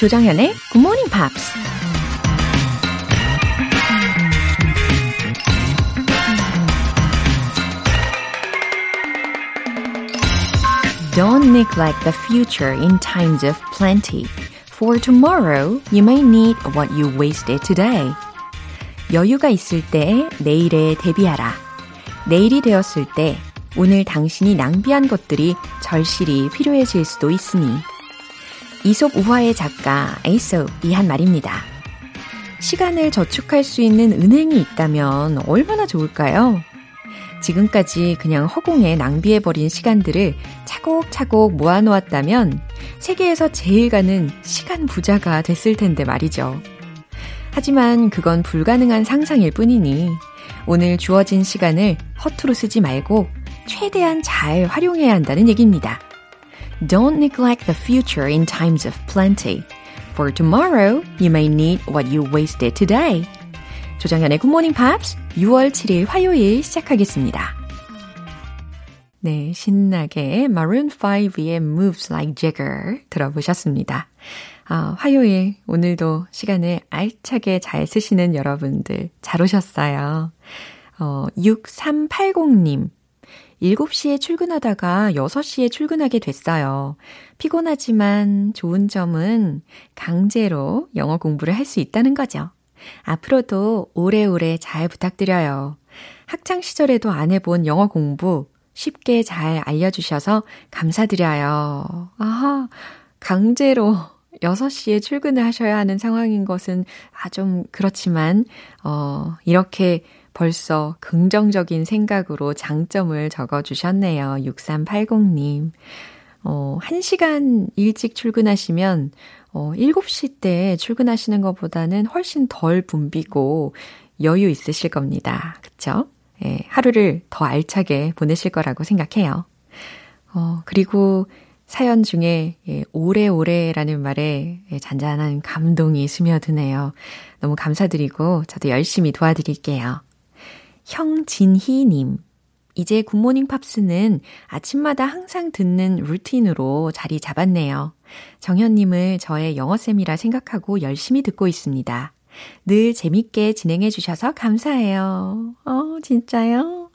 조정현의 Good Morning Pops. Don't neglect the future in times of plenty. For tomorrow, you may need what you wasted today. 여유가 있을 때 내일에 대비하라. 내일이 되었을 때 오늘 당신이 낭비한 것들이 절실히 필요해질 수도 있으니. 이솝 우화의 작가 에이솝이 한 말입니다. 시간을 저축할 수 있는 은행이 있다면 얼마나 좋을까요? 지금까지 그냥 허공에 낭비해버린 시간들을 차곡차곡 모아놓았다면 세계에서 제일 가는 시간 부자가 됐을 텐데 말이죠. 하지만 그건 불가능한 상상일 뿐이니 오늘 주어진 시간을 허투루 쓰지 말고 최대한 잘 활용해야 한다는 얘기입니다. Don't neglect the future in times of plenty. For tomorrow, you may need what you wasted today. 조정현의 굿모닝 팝스 6월 7일 화요일 시작하겠습니다. 네, 신나게 Maroon 5의 Moves Like Jagger 들어보셨습니다. 아, 화요일 오늘도 시간을 알차게 잘 쓰시는 여러분들 잘 오셨어요. 어, 6380님 7시에 출근하다가 6시에 출근하게 됐어요. 피곤하지만 좋은 점은 강제로 영어 공부를 할 수 있다는 거죠. 앞으로도 오래오래 잘 부탁드려요. 학창 시절에도 안 해본 영어 공부 쉽게 잘 알려주셔서 감사드려요. 아하, 강제로 6시에 출근을 하셔야 하는 상황인 것은 아, 좀 그렇지만, 어, 이렇게 벌써 긍정적인 생각으로 장점을 적어 주셨네요. 6380님. 어, 1시간 일찍 출근하시면 어, 7시 때 출근하시는 것보다는 훨씬 덜 붐비고 여유 있으실 겁니다. 그쵸? 예, 하루를 더 알차게 보내실 거라고 생각해요. 어, 그리고 사연 중에 예, 오래오래라는 말에 예, 잔잔한 감동이 스며드네요. 너무 감사드리고 저도 열심히 도와드릴게요. 형진희님. 이제 굿모닝 팝스는 아침마다 항상 듣는 루틴으로 자리 잡았네요. 정현님을 저의 영어쌤이라 생각하고 열심히 듣고 있습니다. 늘 재밌게 진행해 주셔서 감사해요. 어, 진짜요?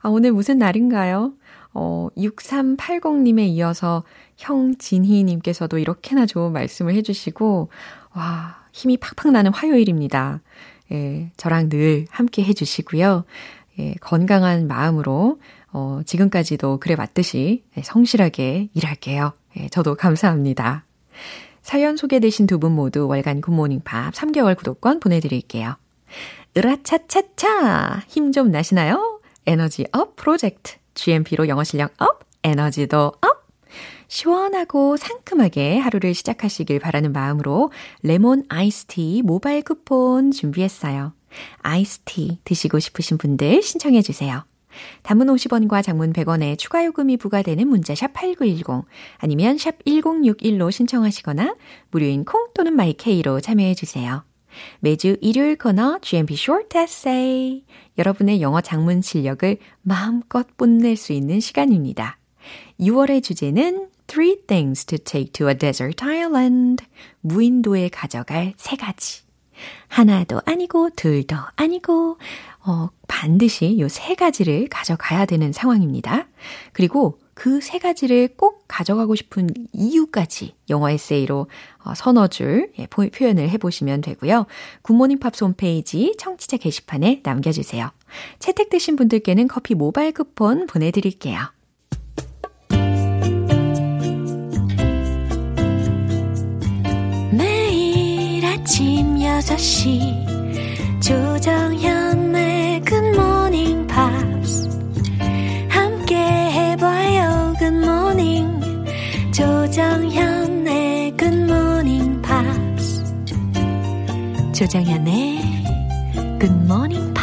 아, 오늘 무슨 날인가요? 어, 6380님에 이어서 형진희님께서도 이렇게나 좋은 말씀을 해주시고, 와, 힘이 팍팍 나는 화요일입니다. 예, 저랑 늘 함께 해주시고요. 예, 건강한 마음으로 어, 지금까지도 그래 왔듯이 예, 성실하게 일할게요. 예, 저도 감사합니다. 사연 소개되신 두 분 모두 월간 굿모닝 팝스 3개월 구독권 보내드릴게요. 으라차차차! 힘 좀 나시나요? 에너지 up 프로젝트. GMP로 영어 실력 up, 에너지도 up! 시원하고 상큼하게 하루를 시작하시길 바라는 마음으로 레몬 아이스티 모바일 쿠폰 준비했어요. 아이스티 드시고 싶으신 분들 신청해 주세요. 단문 50원과 장문 100원에 추가 요금이 부과되는 문자 샵 8910 아니면 샵 1061로 신청하시거나 무료인 콩 또는 마이케이로 참여해 주세요. 매주 일요일 코너 GMP Short Essay 여러분의 영어 작문 실력을 마음껏 뽐낼 수 있는 시간입니다. 6월의 주제는 Three things to take to a desert island. 무인도에 가져갈 세 가지. 하나도 아니고 둘도 아니고 어, 반드시 요 세 가지를 가져가야 되는 상황입니다. 그리고 그 세 가지를 꼭 가져가고 싶은 이유까지 영어 에세이로 어, 서너 줄 예, 표현을 해보시면 되고요. 굿모닝 팝스 홈페이지 청취자 게시판에 남겨주세요. 채택되신 분들께는 커피 모바일 쿠폰 보내드릴게요. 아침 6시 조정현의 굿모닝 팝스 함께 해봐요 굿모닝 조정현의 굿모닝 팝스 조정현의 굿모닝 팝스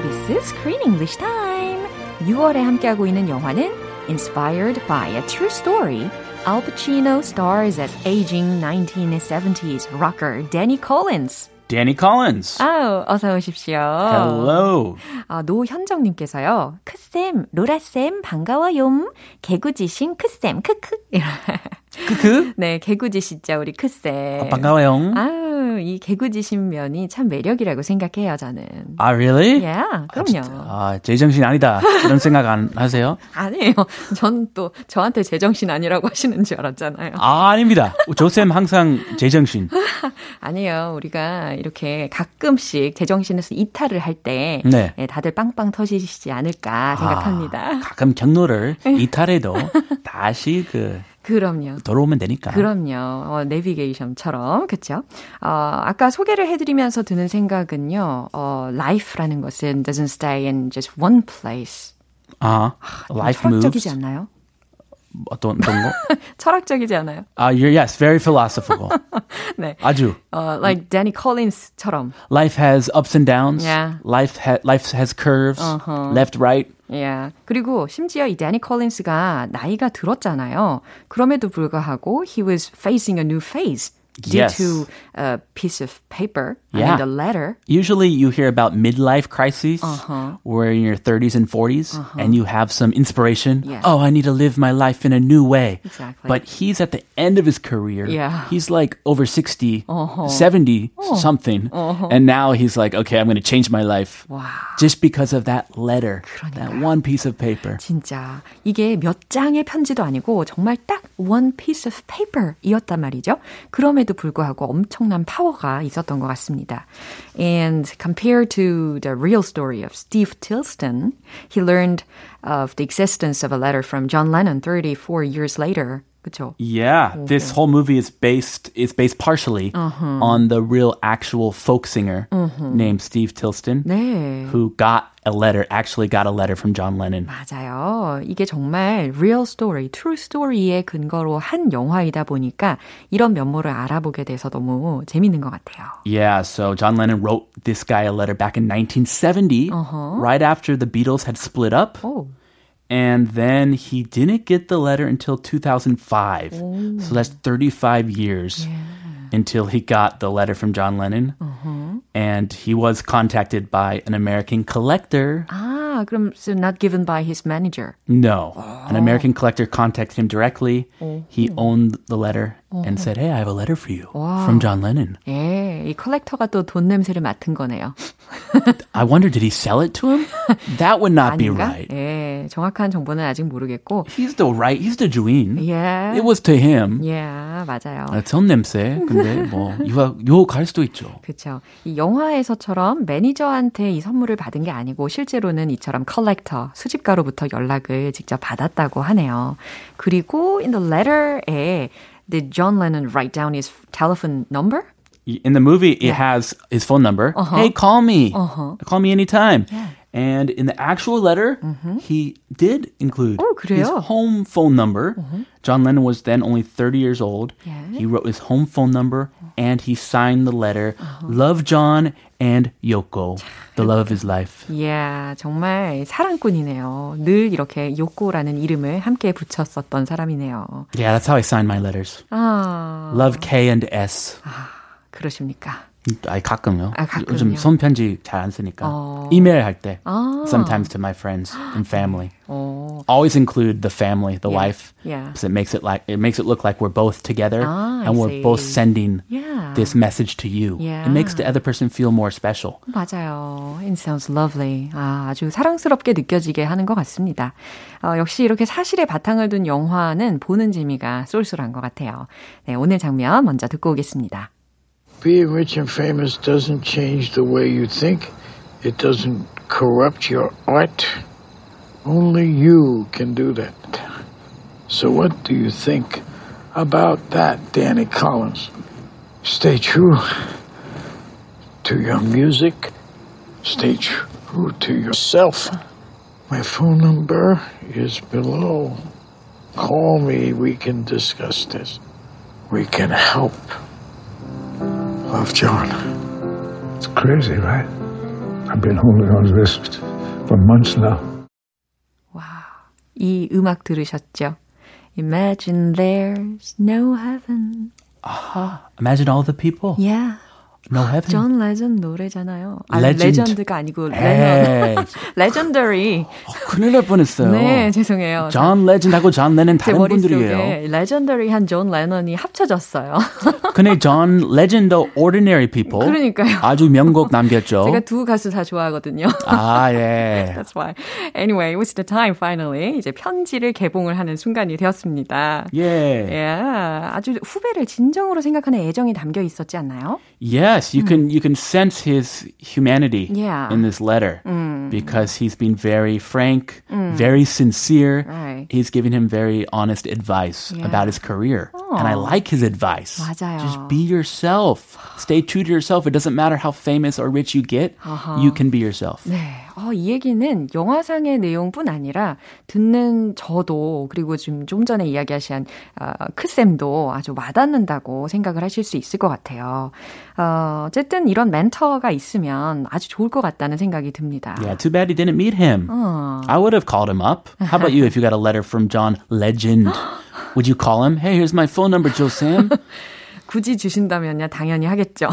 서비스 Screen English Time. 6월에 함께하고 있는 영화는 Inspired by a True Story. Al Pacino stars as aging 1970s rocker Danny Collins. Danny Collins. 아우, 어서 오십시오. Hello. 아, 노현정님께서요. 크쌤, 로라쌤, 반가워요. 개구지신 크쌤, 크크. 크크. 네, 개구지시죠, 우리 크쌤. 아, 반가워요. 아 유, 이 개구지신 면이 참 매력이라고 생각해요, 저는. 아, really? Yeah, 그럼요. 아, 제정신 아니다. 이런 생각 안 하세요? 아니에요. 전 또 저한테 제정신 아니라고 하시는 줄 알았잖아요. 아, 아닙니다. 조쌤 항상 제정신. 아니에요. 우리가 이렇게 가끔씩 제정신에서 이탈을 할때 네. 예, 다들 빵빵 터지시지 않을까 생각합니다. 아, 가끔 경로를 이탈해도 다시 그 그럼요. 돌아오면 되니까. 그럼요. 어, 내비게이션처럼 그렇죠. 어, 아까 소개를 해드리면서 드는 생각은요. 어, life라는 것은 doesn't stay in just one place. 아, life 철학적이지 moves. 않나요? 어떤 어떤 거? 철학적이지 않아요? 아, you're yes, very philosophical. 네. 아주. 어, like Danny Collins처럼. Life has ups and downs. Yeah. Life ha- life has curves. Left, right. 예. 그리고 심지어 이 데니 콜린스가 나이가 들었잖아요. 그럼에도 불구하고 he was facing a new phase due Yes. to a piece of paper, Yeah. I mean a letter. Usually you hear about midlife crises Uh-huh. where in your 30s and 40s and you have some inspiration. Yeah. Oh, I need to live my life in a new way. Exactly. But he's at the end of his career. Yeah. He's like over 60, Uh-huh. 70 something. And now he's like, okay, I'm going to change my life. 와. Just because of that letter, that one piece of paper. 진짜 이게 몇 장의 편지도 아니고 정말 딱 one piece of paper이었단 말이죠. 그럼에도 불구하고 엄청난 파워가 있었던 것 같습니다. And compared to the real story of Steve Tilston, he learned of the existence of a letter from John Lennon 34 years later. 그렇죠? Yeah, this whole movie is based is based partially on the real actual folk singer named Steve Tilston, 네. who got a letter, actually got a letter from John Lennon. 맞아요. 이게 정말 real story, true story의 근거로 한 영화이다 보니까 이런 면모를 알아보게 돼서 너무 재밌는 것 같아요. Yeah, so John Lennon wrote this guy a letter back in 1970, right after the Beatles had split up. 오. And then he didn't get the letter until 2005. So that's 35 years until he got the letter from John Lennon. Uh-huh. And he was contacted by an American collector. Ah. 아, 그럼 so not given by his manager. No, an American collector contacted him directly. He owned the letter and said, Hey, I have a letter for you from John Lennon. 예, 이 컬렉터가 또 돈 냄새를 맡은 거네요. I wonder, did he sell it to him? That would not be 아닌가? right. 예, 정확한 정보는 아직 모르겠고. He's the right, he's the 주인. 예. It was to him. 예, 맞아요. 아, 전 냄새. 근데 뭐 유학 유혹할 수도 있죠. 그렇죠. 이 영화에서처럼 매니저한테 이 선물을 받은 게 아니고 실제로는 이처럼 컬렉터, 수집가로부터 연락을 직접 받았다고 하네요. 그리고 in the letter에 did John Lennon write down his telephone number? In the movie, it has his phone number. Hey, call me. Call me anytime. And in the actual letter, he did include Oh, his 그래요? home phone number. John Lennon was then only 30 years old. Yeah. He wrote his home phone number and he signed the letter, Love John and Yoko, the love of his life. 이야, 정말 사랑꾼이네요. 늘 이렇게 요코라는 이름을 함께 붙였었던 사람이네요. Yeah, that's how I sign my letters. 아, Love K and S. 그러십니까? 아이 가끔요. 아, 가끔요? 요즘 손편지 잘 안 쓰니까 어. 이메일 할때 아. sometimes to my friends and family. 어, Always include the family, the Yeah. wife, Yeah. because it makes it like it makes it look like we're both together Ah, I and we're both sending Yeah. this message to you. Yeah. It makes the other person feel more special. 맞아요. It sounds lovely. 아, 아주 사랑스럽게 느껴지게 하는 것 같습니다. 어, 역시 이렇게 사실에 바탕을 둔 영화는 보는 재미가 쏠쏠한 것 같아요. 네, 오늘 장면 먼저 듣고 오겠습니다. Being rich and famous doesn't change the way you think. It doesn't corrupt your art. Only you can do that. So what do you think about that, Danny Collins? Stay true to your music. Stay true to yourself. My phone number is below. Call me. We can discuss this. We can help. Love, John. It's crazy, right? I've been holding on to this for months now. 와, 이 음악 들으셨죠? Imagine there's no heaven. Aha. Imagine all the people. Yeah. No heaven. 존 레전 노래잖아요. 아, Legend. 레전드 가 아니고 에이. 레전. legendary. 어, 큰일 날 뻔했어요. 네, 죄송해요. 존 레전드하고 존 레넌 제 다른 분들이에요. legendary한 존 레넌이 합쳐졌어요. 근데 존 레전드 Ordinary People 그러니까요. 아주 명곡 남겼죠. 제가 두 가수 다 좋아하거든요. 아, 예. That's why. Anyway, it was the time finally. 이제 편지를 개봉을 하는 순간이 되었습니다. 예. Yeah, 아주 후배를 진정으로 생각하는 애정이 담겨 있었지 않나요? Yes, you can you can sense his humanity Yeah. in this letter because he's been very frank, very sincere. Right. He's giving him very honest advice Yeah. about his career. And I like his advice. 맞아요. Just be yourself. Stay true to yourself. It doesn't matter how famous or rich you get. You can be yourself. 네. 어, 이 얘기는 영화상의 내용뿐 아니라 듣는 저도 그리고 지금 좀 전에 이야기하신 어, 크쌤도 아주 와닿는다고 생각을 하실 수 있을 것 같아요. 어, 어쨌든 이런 멘터가 있으면 아주 좋을 것 같다는 생각이 듭니다. Yeah, too bad he didn't meet him. I would have called him up. How about you if you got a letter from John Legend? Would you call him? Hey, here's my phone number, Joe Sam. 굳이 주신다면요, 당연히 하겠죠.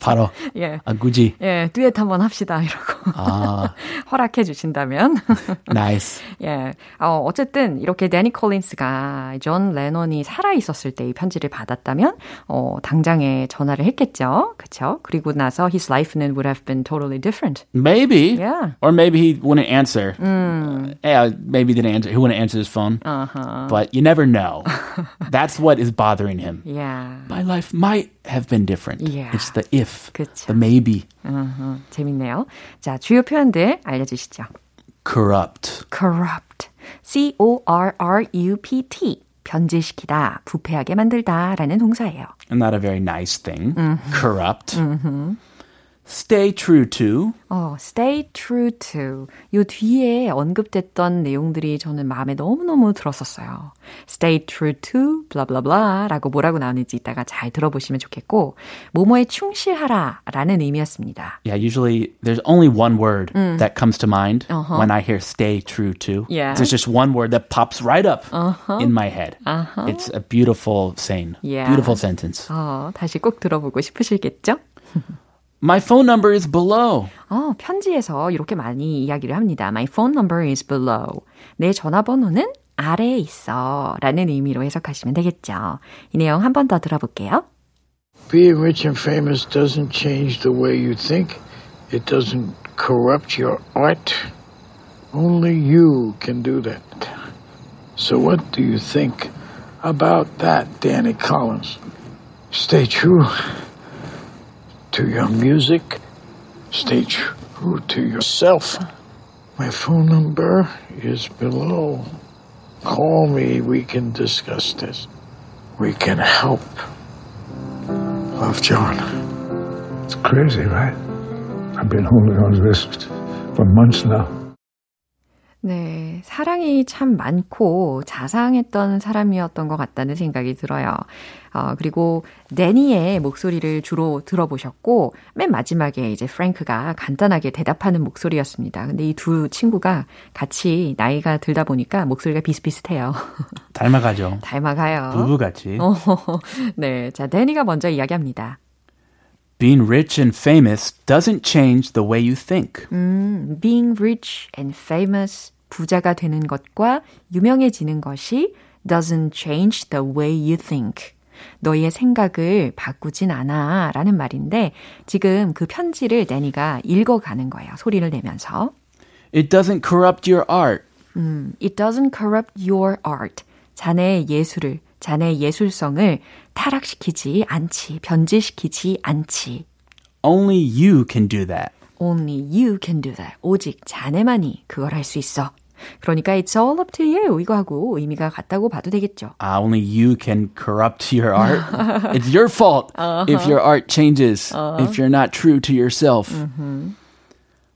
바로 예. 아, 굳이. 예, 듀엣 한번 합시다, 이러고. 아, 허락해 주신다면. nice. 예. 어, 어쨌든 이렇게 데니 콜린스가 존 레논이 살아 있었을 때 이 편지를 받았다면 어, 당장에 전화를 했겠죠. 그렇죠? 그리고 나서 his life는 would have been totally different. Maybe. Yeah. Or maybe he wouldn't answer. Yeah, maybe he didn't answer. He wouldn't answer his phone. Uh-huh. But you never know. That's what is bothering him. Yeah. My life might have been different. Yeah. It's the if, 그쵸. the maybe. 어허, 재밌네요. 자, 주요 표현들 알려주시죠. Corrupt. corrupt. C-O-R-R-U-P-T. 변질시키다, 부패하게 만들다 라는 동사예요. And not a very nice thing. Corrupt. Stay true to. 어, stay true to. 요 뒤에 언급됐던 내용들이 저는 마음에 너무너무 들었었어요. stay true to, blah blah blah 라고 뭐라고 나오는지 이따가 잘 들어보시면 좋겠고, 뭐뭐에 충실하라 라는 의미였습니다. Yeah, usually there's only one word that comes to mind when I hear stay true to. Yeah. There's just one word that pops right up in my head. It's a beautiful saying. Yeah. Beautiful sentence. 어, 다시 꼭 들어보고 싶으시겠죠? My phone number is below. 어, 편지에서 이렇게 많이 이야기를 합니다. My phone number is below. 내 전화번호는 아래에 있어. 라는 의미로 해석하시면 되겠죠. 이 내용 한 번 더 들어볼게요. Being rich and famous doesn't change the way you think. It doesn't corrupt your art. Only you can do that. So what do you think about that, Danny Collins? Stay true to your music. Stay true to yourself. My phone number is below. Call me. We can discuss this. We can help. Love, John. It's crazy, right? I've been holding on to this for months now. 네, 사랑이 참 많고 자상했던 사람이었던 것 같다는 생각이 들어요. 어, 그리고 데니의 목소리를 주로 들어보셨고, 맨 마지막에 이제 프랭크가 간단하게 대답하는 목소리였습니다. 근데 이 두 친구가 같이 나이가 들다 보니까 목소리가 비슷비슷해요. 닮아가죠. 닮아가요. 부부같이. 어, 네, 자, 데니가 먼저 이야기합니다. Being rich and famous doesn't change the way you think. 음, being rich and famous, 부자가 되는 것과 유명해지는 것이 doesn't change the way you think. 너의 생각을 바꾸진 않아 라는 말인데 지금 그 편지를 데니가 읽어가는 거예요. 소리를 내면서. It doesn't corrupt your art. 음, It doesn't corrupt your art. 자네의 예술을, 자네의 예술성을 타락시키지 않지, 변질시키지 않지. Only you can do that. Only you can do that. 오직 자네만이 그걸 할 수 있어. 그러니까 it's all up to you. 이거하고 의미가 같다고 봐도 되겠죠. Ah, only you can corrupt your art. it's your fault if your art changes, if you're not true to yourself.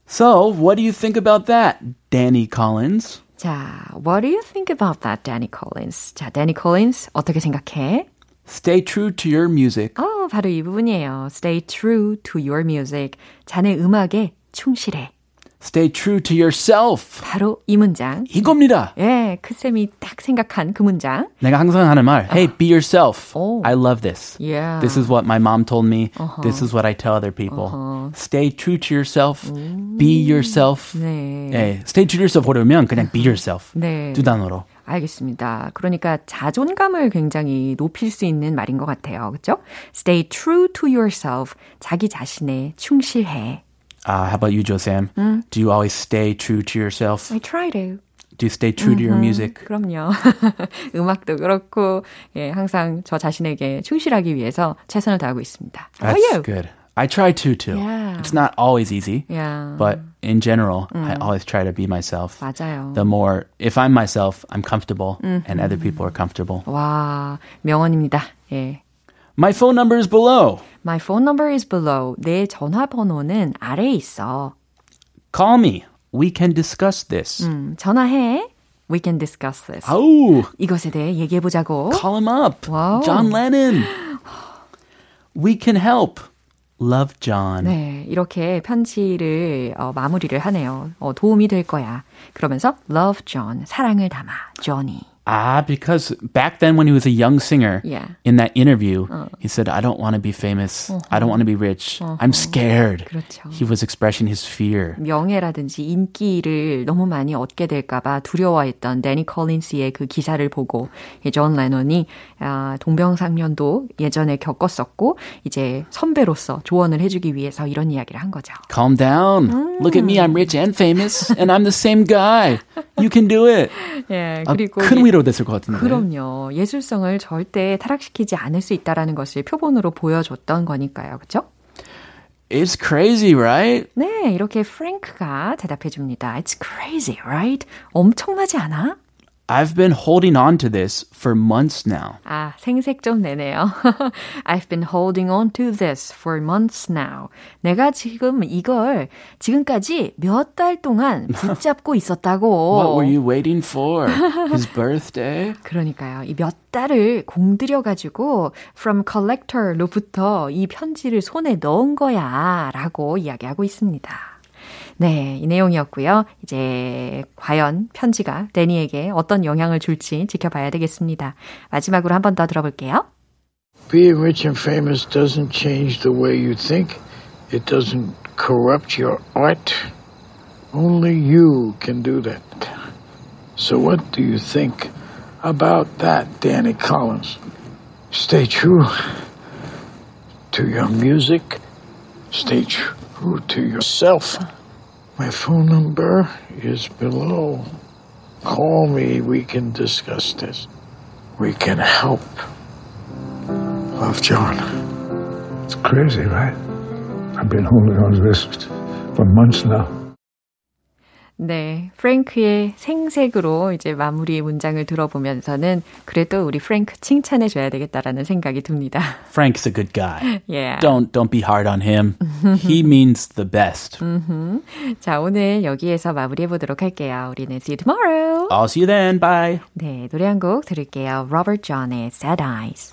So, what do you think about that, Danny Collins? 자, what do you think about that, Danny Collins? 자, Danny Collins 어떻게 생각해? Stay true to your music. 어, 바로 이 부분이에요. Stay true to your music. 자네 음악에 충실해. Stay true to yourself. 바로 이 문장. 이겁니다. 예, 크쌤이 딱 생각한 그 문장. 내가 항상 하는 말. Hey, be yourself. 오. I love this. Yeah. This is what my mom told me. This is what I tell other people. Stay true to yourself. Be yourself. 네. 예, stay true to yourself 어려우면 그냥 be yourself. 네. 두 단어로. 알겠습니다. 그러니까 자존감을 굉장히 높일 수 있는 말인 것 같아요. 그렇죠? Stay true to yourself. 자기 자신에 충실해. Uh, how about you, Joe Sam? Do you always stay true to yourself? I try to. Do you stay true to your music? 그럼요. 음악도 그렇고, 예, 항상 저 자신에게 충실하기 위해서 최선을 다하고 있습니다. That's good. I try to too. Yeah. It's not always easy, Yeah. but in general, I always try to be myself. 맞아요. The more, if I'm myself, I'm comfortable, and other people are comfortable. 와, 명언입니다. 예. My phone number is below. My phone number is below. 내 전화번호는 아래에 있어. Call me. We can discuss this. 음, 전화해. We can discuss this. Oh, 이것에 대해 얘기해 보자고. call him up. Wow. John Lennon. We can help. Love John. 네, 이렇게 편지를 어, 마무리를 하네요. 어, 도움이 될 거야. 그러면서 love John, 사랑을 담아, Johnny. Ah, because back then when he was a young singer, Yeah. in that interview, he said, I don't want to be famous. I don't want to be rich. I'm scared. 그렇죠. He was expressing his fear. 명예라든지 인기를 너무 많이 얻게 될까봐 두려워했던 데니 콜린스의 그 기사를 보고 이존 레논이 아, 동병상련도 예전에 겪었었고 이제 선배로서 조언을 해주기 위해서 이런 이야기를 한 거죠. Calm down. Look at me. I'm rich and famous, and I'm the same guy. You can do it. 예, 아, 그리고 큰 이- 위로 됐을 것 같은데. 그럼요. 예술성을 절대 타락시키지 않을 수 있다라는 것을 표본으로 보여줬던 거니까요. 그렇죠? It's crazy, right? 네, 이렇게 프랭크가 대답해 줍니다. It's crazy, right? 엄청나지 않아? I've been holding on to this for months now. 아, 생색 좀 내네요. I've been holding on to this for months now. 내가 지금 이걸 지금까지 몇 달 동안 붙잡고 있었다고. What were you waiting for? His birthday? 그러니까요. 이 몇 달을 공들여 가지고 from collector로부터 이 편지를 손에 넣은 거야 라고 이야기하고 있습니다. 네, 이 내용이었고요. 이제 과연 편지가 데니에게 어떤 영향을 줄지 지켜봐야 되겠습니다. 마지막으로 한 번 더 들어볼게요. Being rich and famous doesn't change the way you think. It doesn't corrupt your art. Only you can do that. So what do you think about that, Danny Collins? Stay true to your music. Stay true to yourself. My phone number is below. Call me. We can discuss this. We can help. Love, John. It's crazy, right? I've been holding on to this for months now. 네, 프랭크의 생색으로 이제 마무리 문장을 들어보면서는 그래도 우리 프랭크 칭찬해 줘야 되겠다라는 생각이 듭니다. Frank's a good guy. Yeah. Don't don't be hard on him. he means the best. 자, 오늘 여기에서 마무리해 보도록 할게요. 우리는 see you tomorrow. I'll see you then. Bye. 네, 노래 한 곡 들을게요. Robert John의 Sad Eyes.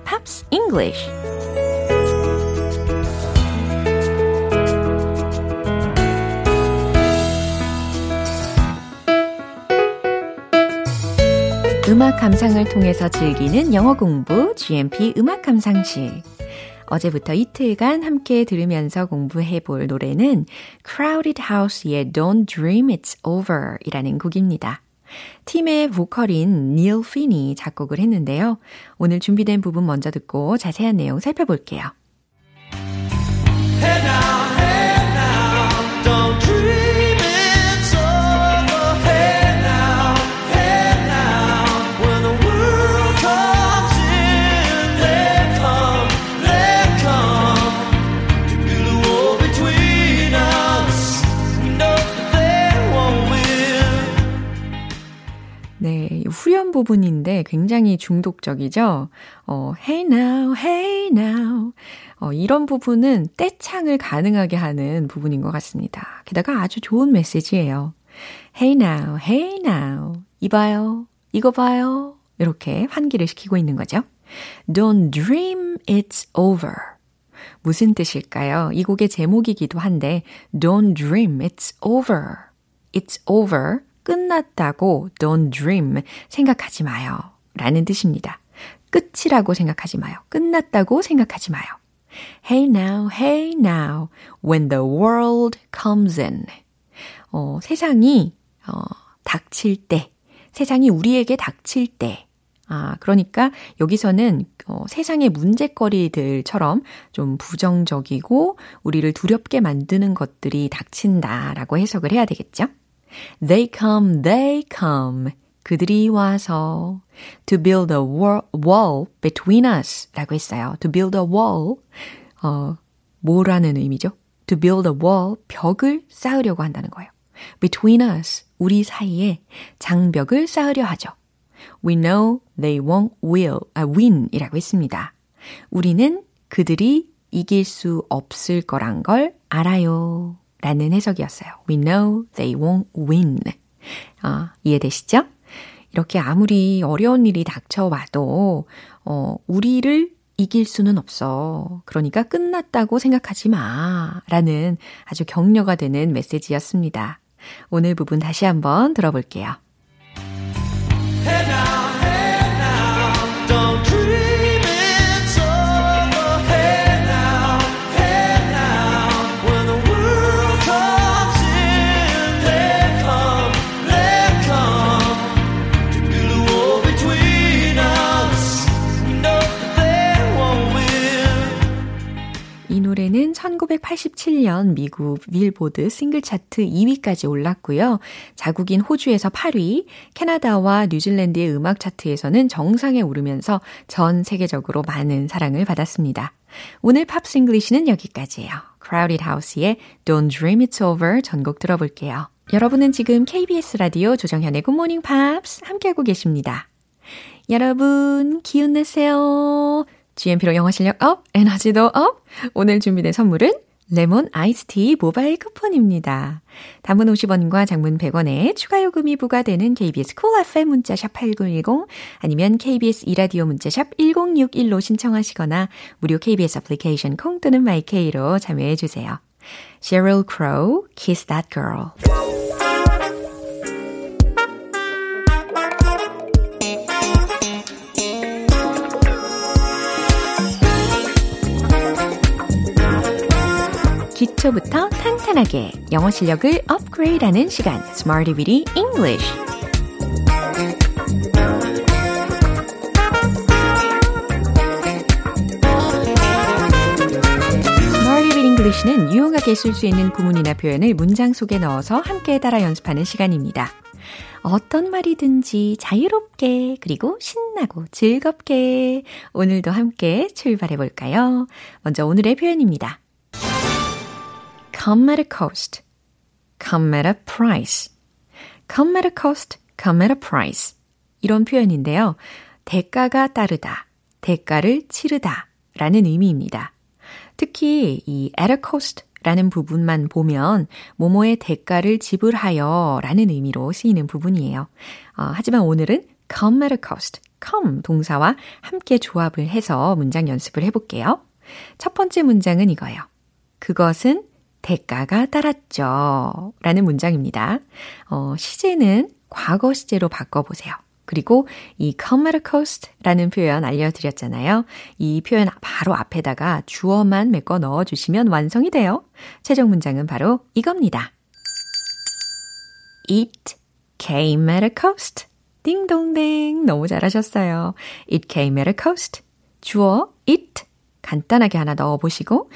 Pops English 음악 감상을 통해서 즐기는 영어 공부 GMP 음악 감상실 어제부터 이틀간 함께 들으면서 공부해 볼 노래는 Crowded House의 Don't Dream It's Over 이라는 곡입니다. 팀의 보컬인 닐 피니 작곡을 했는데요. 오늘 준비된 부분 먼저 듣고 자세한 내용 살펴볼게요. Hey now, hey 후렴 부분인데 굉장히 중독적이죠. 어, hey now, hey now. 어, 이런 부분은 떼창을 가능하게 하는 부분인 것 같습니다. 게다가 아주 좋은 메시지예요. Hey now, hey now. 이봐요, 이거 봐요. 이렇게 환기를 시키고 있는 거죠. Don't dream it's over. 무슨 뜻일까요? 이 곡의 제목이기도 한데, Don't dream it's over. It's over. 끝났다고 don't dream 생각하지 마요. 라는 뜻입니다. 끝이라고 생각하지 마요. 끝났다고 생각하지 마요. Hey now, hey now, when the world comes in. 어, 세상이, 어, 닥칠 때, 세상이 우리에게 닥칠 때, 아, 그러니까 여기서는 어, 세상의 문제거리들처럼 좀 부정적이고 우리를 두렵게 만드는 것들이 닥친다라고 해석을 해야 되겠죠? They come, they come. 그들이 와서 to build a wall between us 라고 했어요. to build a wall. 어, 뭐라는 의미죠? to build a wall, 벽을 쌓으려고 한다는 거예요. between us, 우리 사이에 장벽을 쌓으려 하죠. We know they won't will, 아, win 이라고 했습니다. 우리는 그들이 이길 수 없을 거란 걸 알아요. 라는 해석이었어요. We know they won't win. 아, 이해되시죠? 이렇게 아무리 어려운 일이 닥쳐와도, 어, 우리를 이길 수는 없어. 그러니까 끝났다고 생각하지 마. 라는 아주 격려가 되는 메시지였습니다. 오늘 부분 다시 한번 들어볼게요. Hey 1987년 미국 빌보드 싱글 차트 2위까지 올랐고요. 자국인 호주에서 8위, 캐나다와 뉴질랜드의 음악 차트에서는 정상에 오르면서 전 세계적으로 많은 사랑을 받았습니다. 오늘 Pops English는 여기까지예요. Crowded House의 Don't Dream It's Over 전곡 들어볼게요. 여러분은 지금 KBS 라디오 조정현의 Good Morning Pops 함께하고 계십니다. 여러분, 기운 내세요. GMP로 영어 실력 up, 에너지도 up. 오늘 준비된 선물은 레몬 아이스티 모바일 쿠폰입니다. 단문 50원과 장문 100원에 추가 요금이 부과되는 KBS Cool FM 문자샵 8910 아니면 KBS 2라디오 문자샵 1061로 신청하시거나 무료 KBS 애플리케이션 콩 또는 마이케이로 참여해 주세요. Sheryl Crow, Kiss That Girl. 기초부터 탄탄하게 영어 실력을 업그레이드하는 시간, Smarty English는 유용하게 쓸 수 있는 구문이나 표현을 문장 속에 넣어서 함께 따라 연습하는 시간입니다. 어떤 말이든지 자유롭게 그리고 신나고 즐겁게 오늘도 함께 출발해 볼까요? 먼저 오늘의 표현입니다. Come at a cost, come at a price. come at a cost, come at a price. 이런 표현인데요. 대가가 따르다, 대가를 치르다 라는 의미입니다. 특히 이 at a cost 라는 부분만 보면 모모의 대가를 지불하여 라는 의미로 쓰이는 부분이에요. 어, 하지만 오늘은 come at a cost, come 동사와 함께 조합을 해서 문장 연습을 해볼게요. 첫 번째 문장은 이거예요. 그것은 대가가 따랐죠. 라는 문장입니다. 어, 시제는 과거 시제로 바꿔보세요. 그리고 이 come at a cost 라는 표현 알려드렸잖아요. 이 표현 바로 앞에다가 주어만 메꿔 넣어주시면 완성이 돼요. 최종 문장은 바로 이겁니다. It came at a cost. 띵동댕. 너무 잘하셨어요. It came at a cost. 주어 it 간단하게 하나 넣어보시고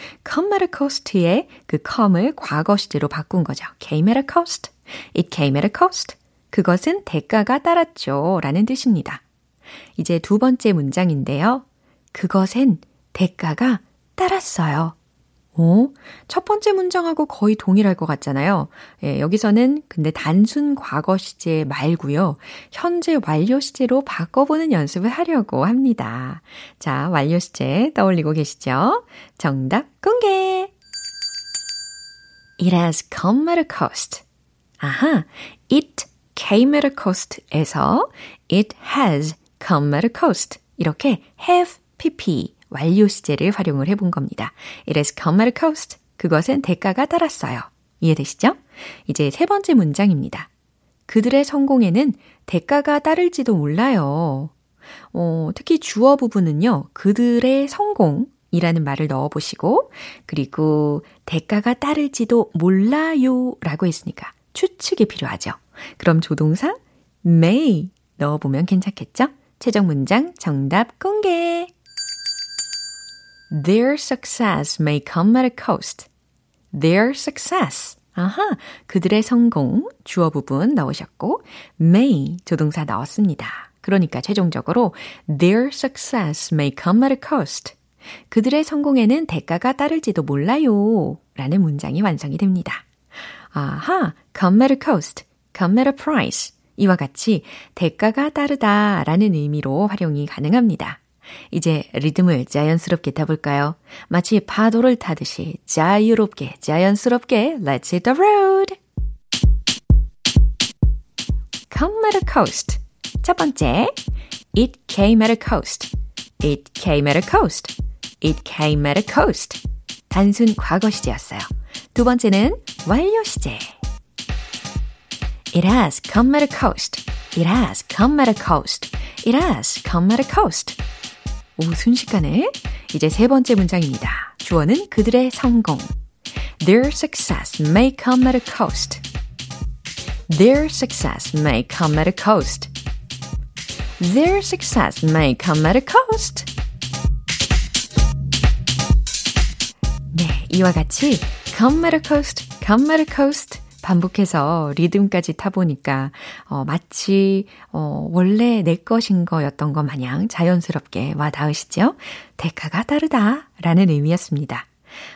a cost의 그 come을 과거 시제로 바꾼 거죠. came at a cost. It came at a cost. 그것은 대가가 따랐죠. 라는 뜻입니다. 이제 두 번째 문장인데요. 그것엔 대가가 따랐어요. 오, 첫 번째 문장하고 거의 동일할 것 같잖아요. 예, 여기서는 근데 단순 과거 시제 말고요. 현재 완료 시제로 바꿔보는 연습을 하려고 합니다. 자, 완료 시제 떠올리고 계시죠? 정답 공개! It has come at a cost. 아하, it came at a cost에서 it has come at a cost. 이렇게 have pp 완료 시제를 활용을 해본 겁니다. It has come at a cost. 그것은 대가가 따랐어요. 이해되시죠? 이제 세 번째 문장입니다. 그들의 성공에는 대가가 따를지도 몰라요. 어, 특히 주어 부분은요, 그들의 성공이라는 말을 넣어보시고, 그리고 대가가 따를지도 몰라요 라고 했으니까 추측이 필요하죠. 그럼 조동사 may 넣어보면 괜찮겠죠? 최종 문장 정답 공개! Their success may come at a cost. Their success. 아하, 그들의 성공, 주어 부분 넣으셨고, may, 조동사 넣었습니다. 그러니까 최종적으로, their success may come at a cost. 그들의 성공에는 대가가 따를지도 몰라요. 라는 문장이 완성이 됩니다. 아하, come at a cost, come at a price. 이와 같이 대가가 따르다 라는 의미로 활용이 가능합니다. 이제 리듬을 자연스럽게 타볼까요? 마치 파도를 타듯이 자유롭게, 자연스럽게 Let's hit the road! Come at a coast. 첫 번째, It came at a coast. It came at a coast. It came at a coast. 단순 과거 시제였어요. 두 번째는 완료 시제. It has come at a coast. It has come at a coast. It has come at a coast. 오, 순식간에 이제 세 번째 문장입니다. 주어는 그들의 성공. Their success may come at a cost. Their success may come at a cost. Their success may come at a cost. 네, 이와 같이 come at a coast, come at a coast 반복해서 리듬까지 타보니까, 어, 마치, 어, 원래 내 것인 거였던 것 마냥 자연스럽게 와 닿으시죠? 대가가 다르다. 라는 의미였습니다.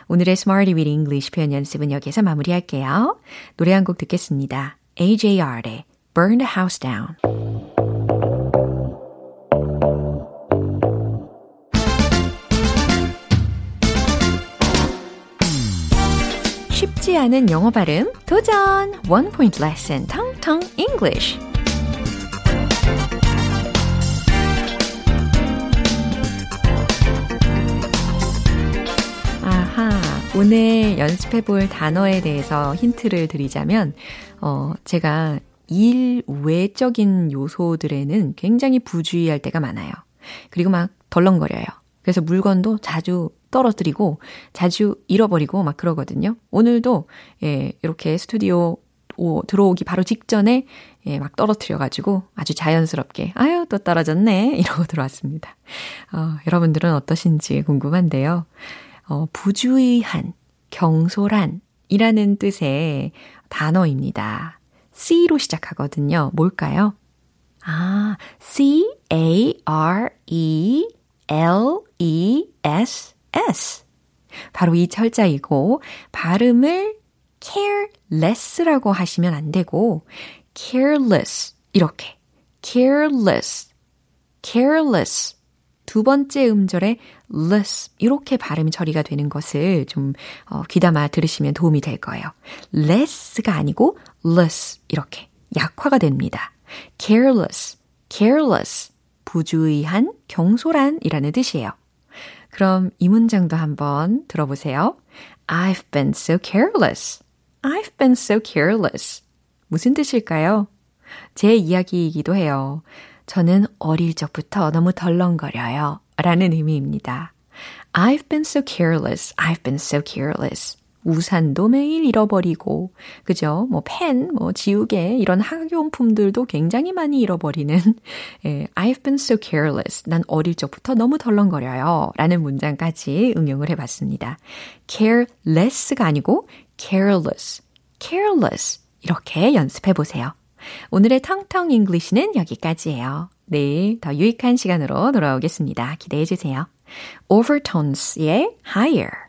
오늘의 Smarty with English 표현 연습은 여기서 마무리할게요. 노래 한 곡 듣겠습니다. AJR의 Burn the House Down. 쉽지 않은 영어 발음 도전! One Point Lesson 텅텅 English 아하, 오늘 연습해 볼 단어에 대해서 힌트를 드리자면, 어, 제가 일 외적인 요소들에는 굉장히 부주의할 때가 많아요. 그리고 막 덜렁거려요. 그래서 물건도 자주 떨어뜨리고 자주 잃어버리고 막 그러거든요. 오늘도 예, 이렇게 스튜디오 오, 들어오기 바로 직전에 예, 막 떨어뜨려가지고 아주 자연스럽게 아유 또 떨어졌네 이러고 들어왔습니다. 어, 여러분들은 어떠신지 궁금한데요. 어, 부주의한, 경솔한 이라는 뜻의 단어입니다. C로 시작하거든요. 뭘까요? 아, C-A-R-E L-E-S S. 바로 이 철자이고, 발음을 careless라고 하시면 안 되고, careless. 이렇게. careless. careless. 두 번째 음절에 less. 이렇게 발음이 처리가 되는 것을 좀 어, 귀담아 들으시면 도움이 될 거예요. less가 아니고 less. 이렇게. 약화가 됩니다. careless. careless. 부주의한, 경솔한이라는 뜻이에요. 그럼 이 문장도 한번 들어보세요. I've been so careless. I've been so careless. 무슨 뜻일까요? 제 이야기이기도 해요. 저는 어릴 적부터 너무 덜렁거려요. 라는 의미입니다. I've been so careless. I've been so careless. 우산도 매일 잃어버리고, 그죠? 뭐, 펜, 뭐, 지우개, 이런 학용품들도 굉장히 많이 잃어버리는, 예, I've been so careless. 난 어릴 적부터 너무 덜렁거려요. 라는 문장까지 응용을 해봤습니다. careless가 아니고, careless, careless. 이렇게 연습해보세요. 오늘의 텅텅 English는 여기까지예요. 내일 더 유익한 시간으로 돌아오겠습니다. 기대해주세요. Overtones의 Higher.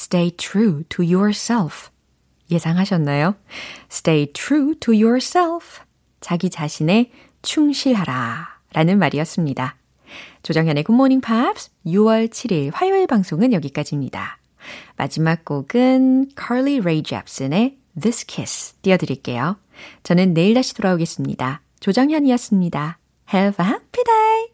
Stay true to yourself. 예상하셨나요? Stay true to yourself. 자기 자신에 충실하라. 라는 말이었습니다. 조정현의 굿모닝 팝스 6월 7일 화요일 방송은 여기까지입니다. 마지막 곡은 Carly Rae Jepsen의 This Kiss 띄워드릴게요. 저는 내일 다시 돌아오겠습니다. 조정현이었습니다. Have a happy day!